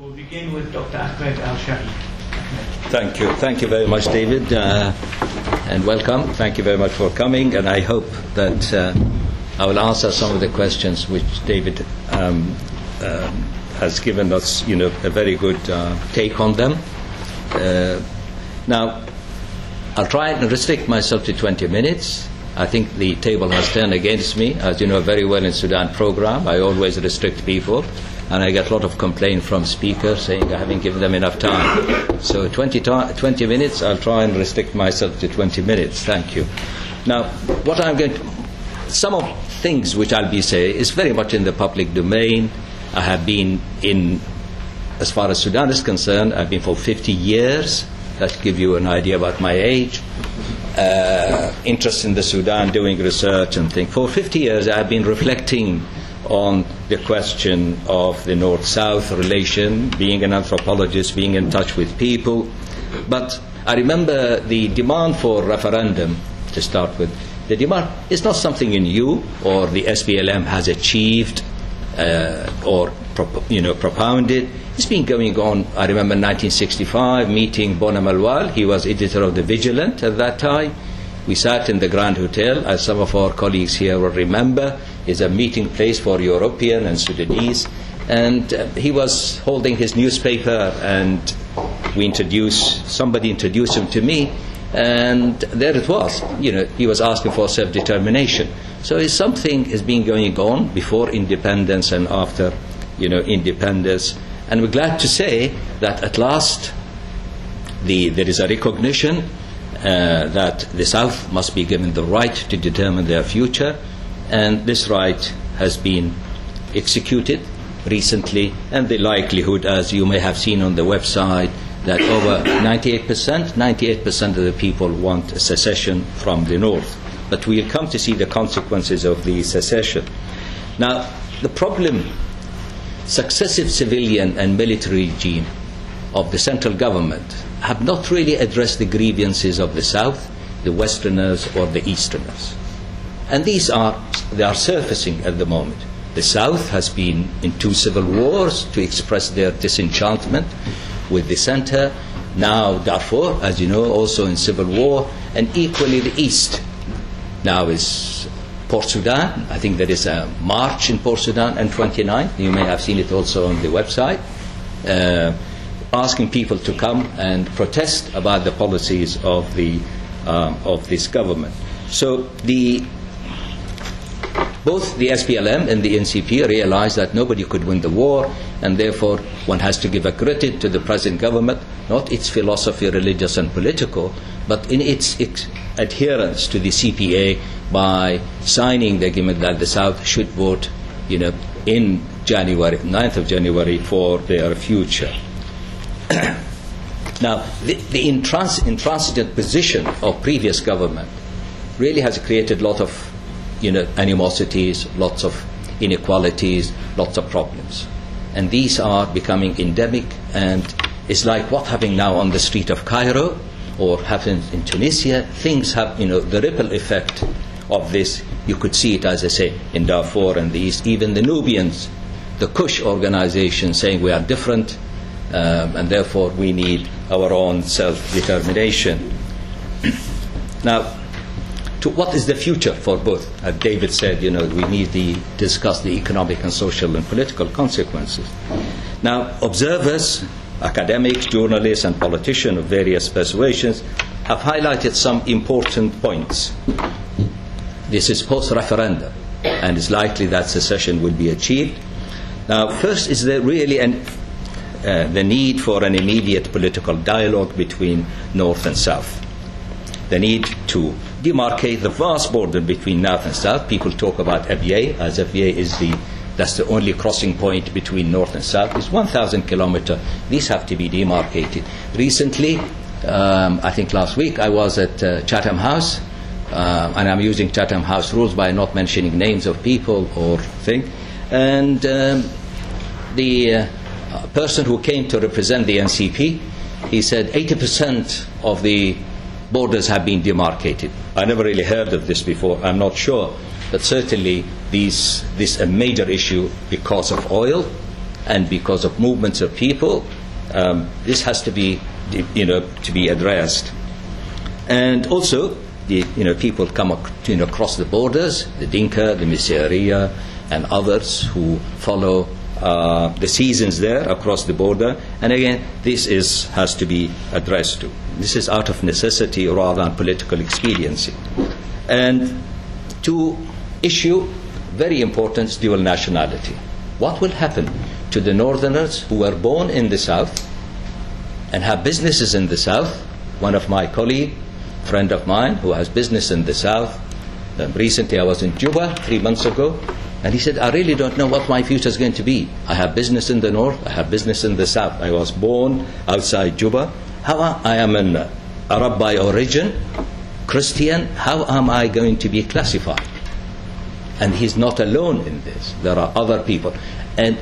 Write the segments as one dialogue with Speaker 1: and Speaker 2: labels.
Speaker 1: We'll begin with Dr. Ahmed Al Shahid.
Speaker 2: Thank you. Thank you very much, David, uh, and welcome. Thank you very much for coming, and I hope that uh, I will answer some of the questions which David um, um, has given us, you know, a very good uh, take on them. Uh, now, I'll try and restrict myself to 20 minutes. I think the table has turned against me. As you know very well in Sudan program, I always restrict people and I get a lot of complaint from speakers saying I haven't given them enough time. So 20, ta- 20 minutes, I'll try and restrict myself to 20 minutes. Thank you. Now, what I'm going to, some of things which I'll be saying is very much in the public domain. I have been in, as far as Sudan is concerned, I've been for 50 years. That give you an idea about my age. Uh, interest in the Sudan, doing research and things. For 50 years, I've been reflecting on the question of the North South relation, being an anthropologist, being in touch with people. But I remember the demand for referendum, to start with. The demand is not something new or the SPLM has achieved uh, or you know, propounded. It's been going on. I remember 1965 meeting Bona Malwal. He was editor of The Vigilant at that time. We sat in the Grand Hotel, as some of our colleagues here will remember is a meeting place for European and Sudanese. And uh, he was holding his newspaper, and we introduced, somebody introduced him to me, and there it was. You know, he was asking for self determination. So something has been going on before independence and after, you know, independence. And we're glad to say that at last the, there is a recognition uh, that the South must be given the right to determine their future and this right has been executed recently, and the likelihood, as you may have seen on the website, that over 98%, 98% of the people want a secession from the north. But we'll come to see the consequences of the secession. Now, the problem, successive civilian and military regime of the central government have not really addressed the grievances of the south, the westerners, or the easterners. And these are, they are surfacing at the moment. The South has been in two civil wars to express their disenchantment with the center. Now Darfur, as you know, also in civil war, and equally the East. Now is Port Sudan. I think there is a march in Port Sudan on 29. You may have seen it also on the website. Uh, asking people to come and protest about the policies of the um, of this government. So the both the SPLM and the NCP realized that nobody could win the war, and therefore one has to give a credit to the present government, not its philosophy, religious and political, but in its, its adherence to the CPA by signing the agreement that the South should vote, you know, in January, 9th of January, for their future. now, the, the intrans- intransigent position of previous government really has created a lot of you know, animosities, lots of inequalities, lots of problems. And these are becoming endemic, and it's like what happening now on the street of Cairo or happens in Tunisia. Things have, you know, the ripple effect of this. You could see it, as I say, in Darfur and the East. Even the Nubians, the Kush organization, saying we are different, um, and therefore we need our own self determination. now, to what is the future for both. As David said, you know, we need to discuss the economic and social and political consequences. Now, observers, academics, journalists, and politicians of various persuasions have highlighted some important points. This is post referendum, and it's likely that secession will be achieved. Now, first, is there really an, uh, the need for an immediate political dialogue between North and South? The need to demarcate the vast border between north and south. People talk about Abyei, as Abyei is the that's the only crossing point between north and south. It's 1,000 kilometers. These have to be demarcated. Recently, um, I think last week, I was at uh, Chatham House, uh, and I'm using Chatham House rules by not mentioning names of people or thing. And um, the uh, person who came to represent the NCP, he said 80% of the borders have been demarcated. I never really heard of this before. I'm not sure. But certainly, these, this is a major issue because of oil and because of movements of people, um, this has to be, you know, to be addressed. And also, the, you know, people come ac- you know, across the borders, the Dinka, the Miseria, and others who follow uh, the seasons there across the border. And again, this is, has to be addressed to. This is out of necessity rather than political expediency. And to issue very important dual nationality. What will happen to the northerners who were born in the south and have businesses in the south? One of my colleagues, friend of mine, who has business in the south, um, recently I was in Juba three months ago, and he said, I really don't know what my future is going to be. I have business in the north, I have business in the south. I was born outside Juba. How I, I am an Arab by origin, Christian, how am I going to be classified? And he's not alone in this. There are other people. And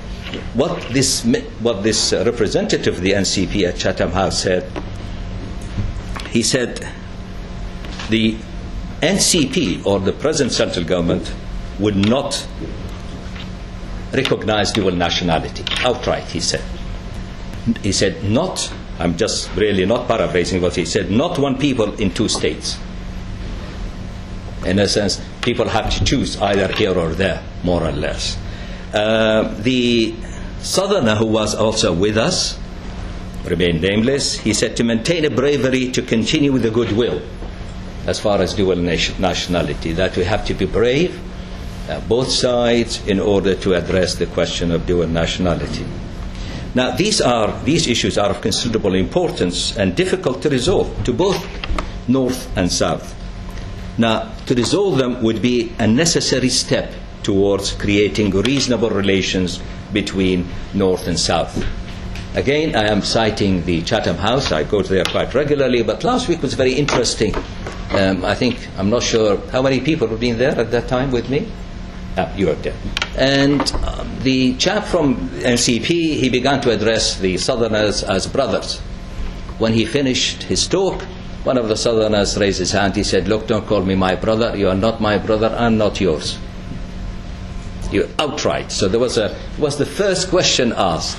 Speaker 2: what this, what this representative of the NCP at Chatham House said, he said, the NCP or the present central government would not recognize dual nationality outright, he said. He said, not, I'm just really not paraphrasing what he said, not one people in two states. In a sense, people have to choose either here or there, more or less. Uh, the southerner who was also with us, remained nameless, he said to maintain a bravery to continue with the goodwill as far as dual nationality, that we have to be brave uh, both sides in order to address the question of dual nationality. Now, these, are, these issues are of considerable importance and difficult to resolve to both North and South. Now, to resolve them would be a necessary step towards creating reasonable relations between North and South. Again, I am citing the Chatham House. I go there quite regularly, but last week was very interesting. Um, I think, I'm not sure how many people have been there at that time with me. You were there. And um, the chap from NCP, he began to address the Southerners as brothers. When he finished his talk, one of the Southerners raised his hand. He said, Look, don't call me my brother. You are not my brother. I'm not yours. You outright. So there was a was the first question asked.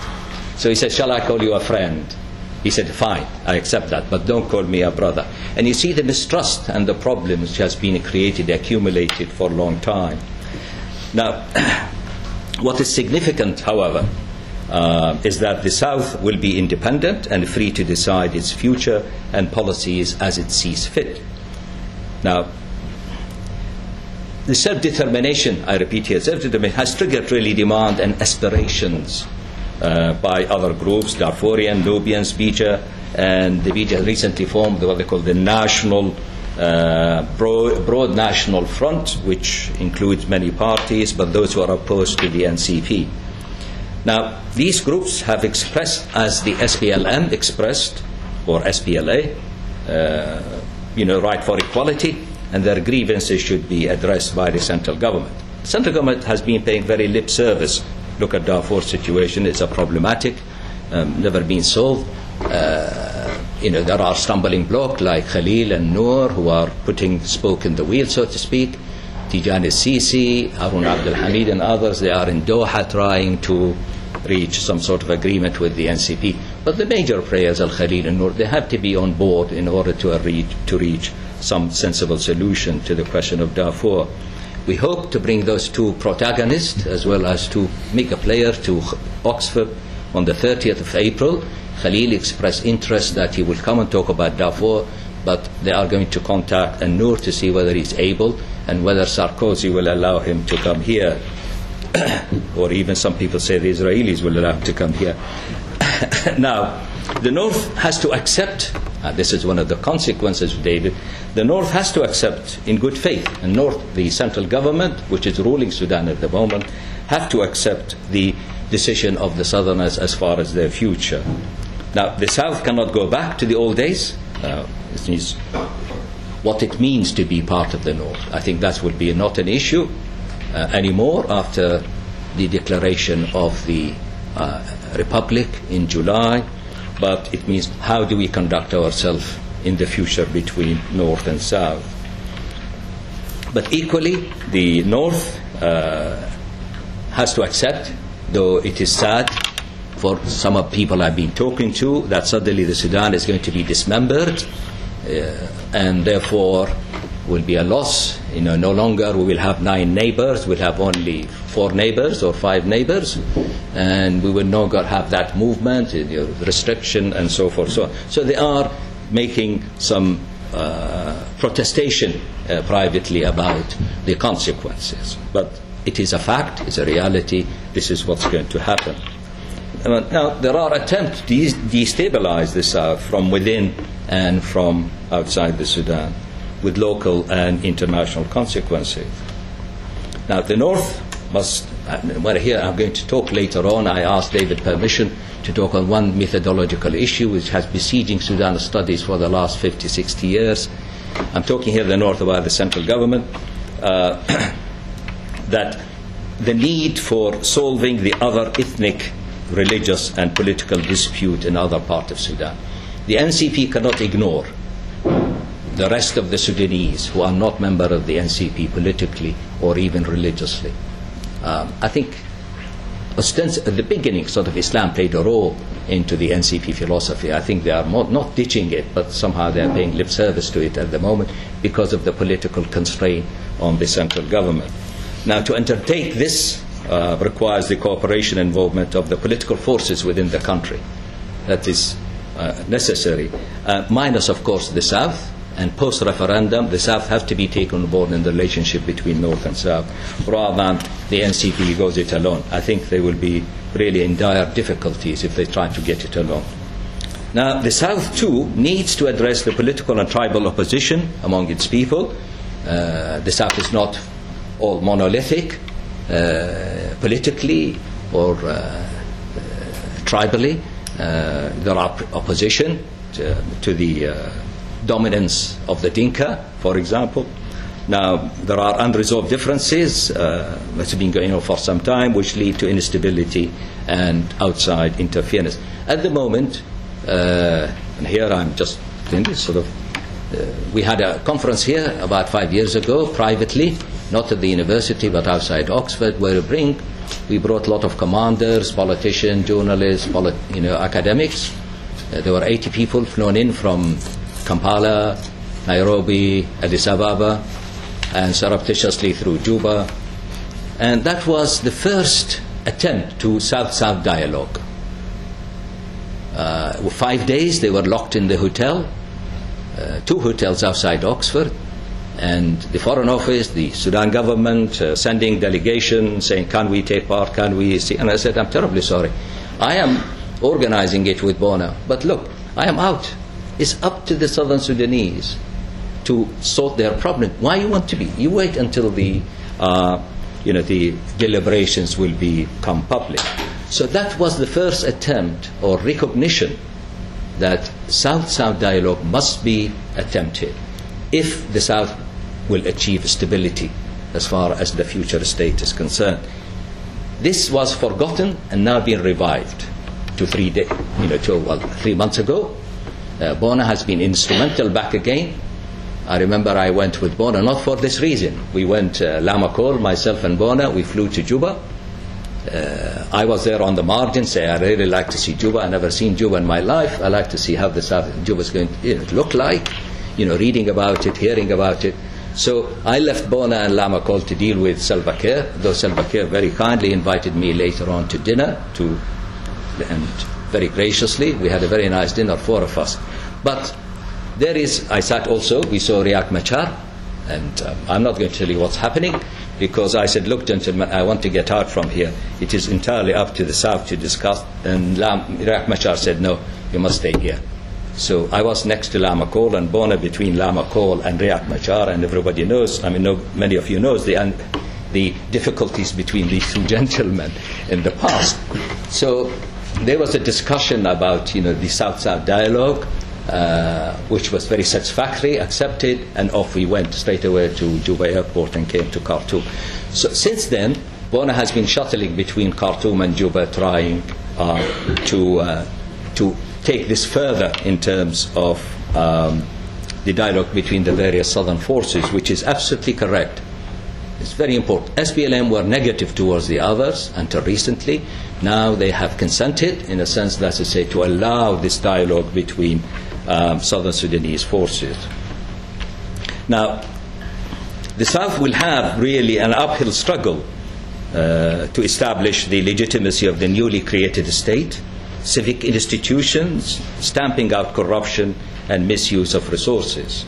Speaker 2: So he said, Shall I call you a friend? He said, Fine, I accept that, but don't call me a brother. And you see the mistrust and the problems which has been created, accumulated for a long time. Now, what is significant, however, uh, is that the South will be independent and free to decide its future and policies as it sees fit. Now, the self determination, I repeat here, self determination has triggered really demand and aspirations uh, by other groups, Darfurian, Nubians, Beja, and the Beja recently formed what they call the National broad, broad, national front, which includes many parties, but those who are opposed to the NCP. Now, these groups have expressed, as the SPLM expressed, or SPLA, uh, you know, right for equality, and their grievances should be addressed by the central government. The central government has been paying very lip service. Look at Darfur situation; it's a problematic, um, never been solved. Uh, you know, there are stumbling blocks like Khalil and Noor who are putting spoke in the wheel, so to speak. Tijani Sisi, Arun Abdul Hamid, and others, they are in Doha trying to reach some sort of agreement with the NCP. But the major players, Al Khalil and Noor, they have to be on board in order to reach, to reach some sensible solution to the question of Darfur. We hope to bring those two protagonists as well as to make a player to Oxford on the 30th of April Khalil expressed interest that he will come and talk about Darfur, but they are going to contact Noor to see whether he's able and whether Sarkozy will allow him to come here. or even some people say the Israelis will allow him to come here. now, the North has to accept, uh, this is one of the consequences of David, the North has to accept in good faith, and North, the central government, which is ruling Sudan at the moment, have to accept the decision of the Southerners as far as their future. Now, the South cannot go back to the old days. Uh, it what it means to be part of the North. I think that would be not an issue uh, anymore after the declaration of the uh, Republic in July, but it means how do we conduct ourselves in the future between North and South. But equally, the North uh, has to accept, though it is sad for some of people I've been talking to that suddenly the Sudan is going to be dismembered uh, and therefore will be a loss. You know, no longer we will have nine neighbors, we'll have only four neighbors or five neighbors, and we will no longer have that movement, you know, restriction, and so forth. So, so they are making some uh, protestation uh, privately about the consequences. But it is a fact, it's a reality, this is what's going to happen. Now, there are attempts to destabilize the South from within and from outside the Sudan with local and international consequences. Now, the North must, well, here I'm going to talk later on. I asked David permission to talk on one methodological issue which has besieging Sudan studies for the last 50, 60 years. I'm talking here in the North about the central government. Uh, that the need for solving the other ethnic, religious, and political dispute in other parts of Sudan. The NCP cannot ignore the rest of the Sudanese who are not member of the NCP politically or even religiously. Um, I think ostens- at the beginning, sort of Islam played a role into the NCP philosophy. I think they are more, not ditching it, but somehow they are paying lip service to it at the moment because of the political constraint on the central government. Now, to undertake this uh, requires the cooperation involvement of the political forces within the country. That is uh, necessary, uh, minus, of course, the South. And post referendum, the South has to be taken on board in the relationship between North and South, rather than the NCP goes it alone. I think they will be really in dire difficulties if they try to get it alone. Now, the South, too, needs to address the political and tribal opposition among its people. Uh, the South is not all monolithic uh, politically or uh, tribally. Uh, there are opposition to, to the uh, dominance of the Dinka, for example. Now, there are unresolved differences uh, that's been going on for some time, which lead to instability and outside interference. At the moment, uh, and here I'm just doing this sort of, uh, we had a conference here about five years ago, privately, not at the university but outside Oxford, where we bring, we brought a lot of commanders, politicians, journalists, polit- you know, academics. Uh, there were 80 people flown in from Kampala, Nairobi, Addis Ababa, and surreptitiously through Juba. And that was the first attempt to South South dialogue. Uh, five days they were locked in the hotel, uh, two hotels outside Oxford, and the Foreign Office, the Sudan government, uh, sending delegation saying, Can we take part? Can we see? And I said, I'm terribly sorry. I am organizing it with Bona, but look, I am out. It's up to the southern Sudanese to sort their problem. Why you want to be? You wait until the, uh, you know, the deliberations will become public. So that was the first attempt or recognition that South-South dialogue must be attempted if the South will achieve stability as far as the future state is concerned. This was forgotten and now being revived to three, day, you know, to, well, three months ago uh, Bona has been instrumental back again. I remember I went with Bona, not for this reason. We went, uh, Lam Akol, myself and Bona, we flew to Juba. Uh, I was there on the margin, say I really like to see Juba. i never seen Juba in my life. I like to see how the South Juba is going to you know, look like. You know, reading about it, hearing about it. So I left Bona and Lam Akol to deal with Salva Kiir, though Salva Kiir very kindly invited me later on to dinner to, and very graciously. We had a very nice dinner, four of us. But there is, I sat also, we saw Riek Machar, and um, I'm not going to tell you what's happening because I said, look, gentlemen, I want to get out from here. It is entirely up to the South to discuss. And Riek Machar said, no, you must stay here. So I was next to Lam Akol and Bona between Lam Akol and Riek Machar, and everybody knows, I mean, no, many of you knows the, the difficulties between these two gentlemen in the past. So there was a discussion about you know the South-South dialogue, uh, which was very satisfactory, accepted, and off we went straight away to Juba airport and came to Khartoum. So since then, Bona has been shuttling between Khartoum and Juba, trying uh, to uh, to take this further in terms of um, the dialogue between the various southern forces, which is absolutely correct. It's very important. SPLM were negative towards the others until recently. Now they have consented, in a sense, to say, to allow this dialogue between um, Southern Sudanese forces. Now, the South will have really an uphill struggle uh, to establish the legitimacy of the newly created state, civic institutions, stamping out corruption and misuse of resources.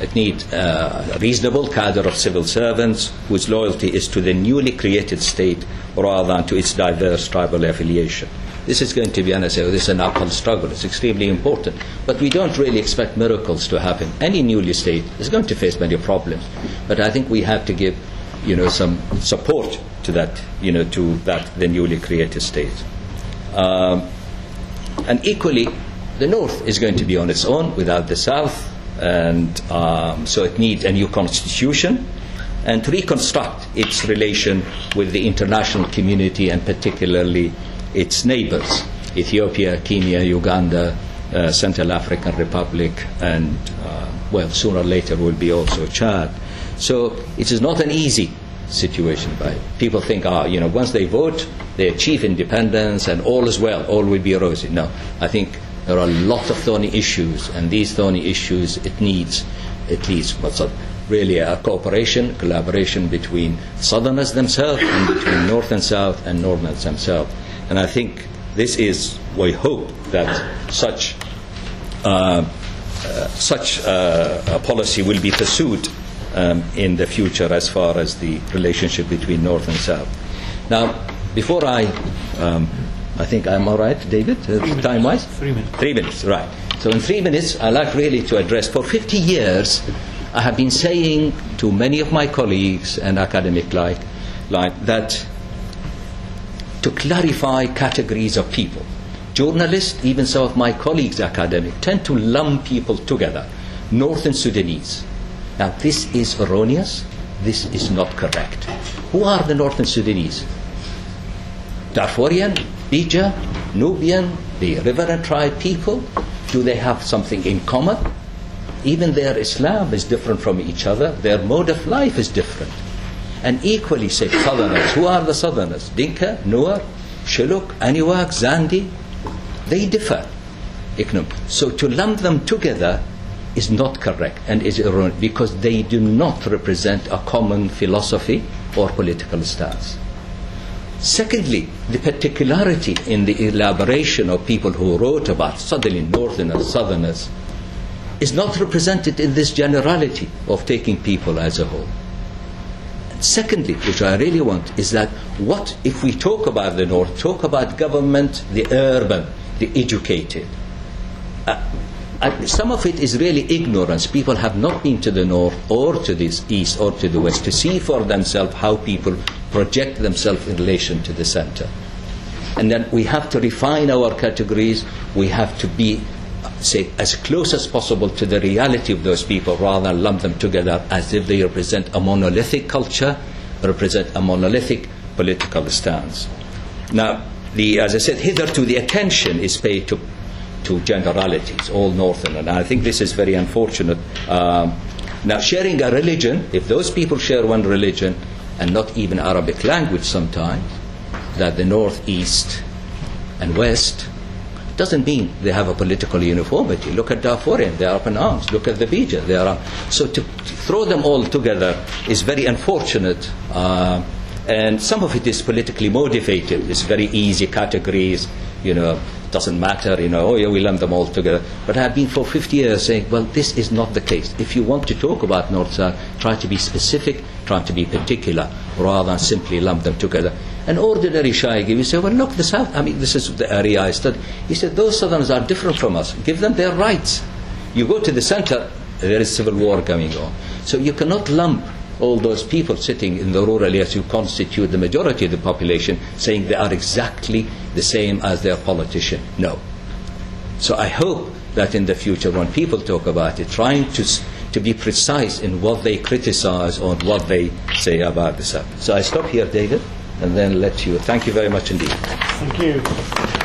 Speaker 2: It needs uh, a reasonable cadre of civil servants whose loyalty is to the newly created state rather than to its diverse tribal affiliation. This is going to be, and I say, this is an uphill struggle. It's extremely important. But we don't really expect miracles to happen. Any newly state is going to face many problems. But I think we have to give, you know, some support to that, you know, to that, the newly created state. Um, and equally, the North is going to be on its own without the South. And um, so it needs a new constitution and to reconstruct its relation with the international community and particularly its neighbors Ethiopia, Kenya, Uganda, uh, Central African Republic, and, uh, well, sooner or later will be also Chad. So it is not an easy situation. But people think, ah, you know, once they vote, they achieve independence and all is well, all will be rosy. No, I think there are a lot of thorny issues, and these thorny issues, it needs, at least what's up, really a cooperation, collaboration between Southerners themselves and between North and South and Northerners themselves. And I think this is, we hope that such, uh, uh, such uh, a policy will be pursued um, in the future as far as the relationship between North and South. Now, before I, um, I think I'm all right, David, uh, time wise?
Speaker 1: Three minutes.
Speaker 2: Three minutes, right. So in three minutes, I'd like really to address, for 50 years, I have been saying to many of my colleagues and academic like, like that to clarify categories of people. Journalists, even some of my colleagues, academic, tend to lump people together. Northern Sudanese. Now, this is erroneous. This is not correct. Who are the Northern Sudanese? Darfurian, Beja, Nubian, the river and tribe people? Do they have something in common? Even their Islam is different from each other. Their mode of life is different and equally say Southerners. Who are the Southerners? Dinka, Nuer, Shilluk, Aniwak, Zande? They differ. So to lump them together is not correct and is erroneous because they do not represent a common philosophy or political stance. Secondly, the particularity in the elaboration of people who wrote about suddenly Northerners, Southerners, is not represented in this generality of taking people as a whole. Secondly, which I really want, is that what if we talk about the North, talk about government, the urban, the educated. Uh, some of it is really ignorance. People have not been to the north or to the east or to the west to see for themselves how people project themselves in relation to the center. And then we have to refine our categories. We have to be say, as close as possible to the reality of those people rather than lump them together as if they represent a monolithic culture, represent a monolithic political stance. Now, the, as I said, hitherto the attention is paid to, to generalities, all northern, and I think this is very unfortunate. Um, now, sharing a religion, if those people share one religion and not even Arabic language sometimes, that the north, east, and west doesn't mean they have a political uniformity. Look at Darfurian, they are up in arms. Look at the Beja, they are. So to, to throw them all together is very unfortunate. Uh, and some of it is politically motivated. It's very easy categories, you know, doesn't matter, you know, oh yeah, we lump them all together. But I've been for 50 years saying, well, this is not the case. If you want to talk about North South, try to be specific, try to be particular, rather than simply lump them together. An ordinary Shaigi, you say, well, look, the South, I mean, this is the area I study. He said, those Southerners are different from us. Give them their rights. You go to the center, there is civil war going on. So you cannot lump all those people sitting in the rural areas who constitute the majority of the population saying they are exactly the same as their politician. No. So I hope that in the future, when people talk about it, trying to, to be precise in what they criticize or what they say about the subject. So I stop here, David, and then let you. Thank you very much indeed.
Speaker 1: Thank you.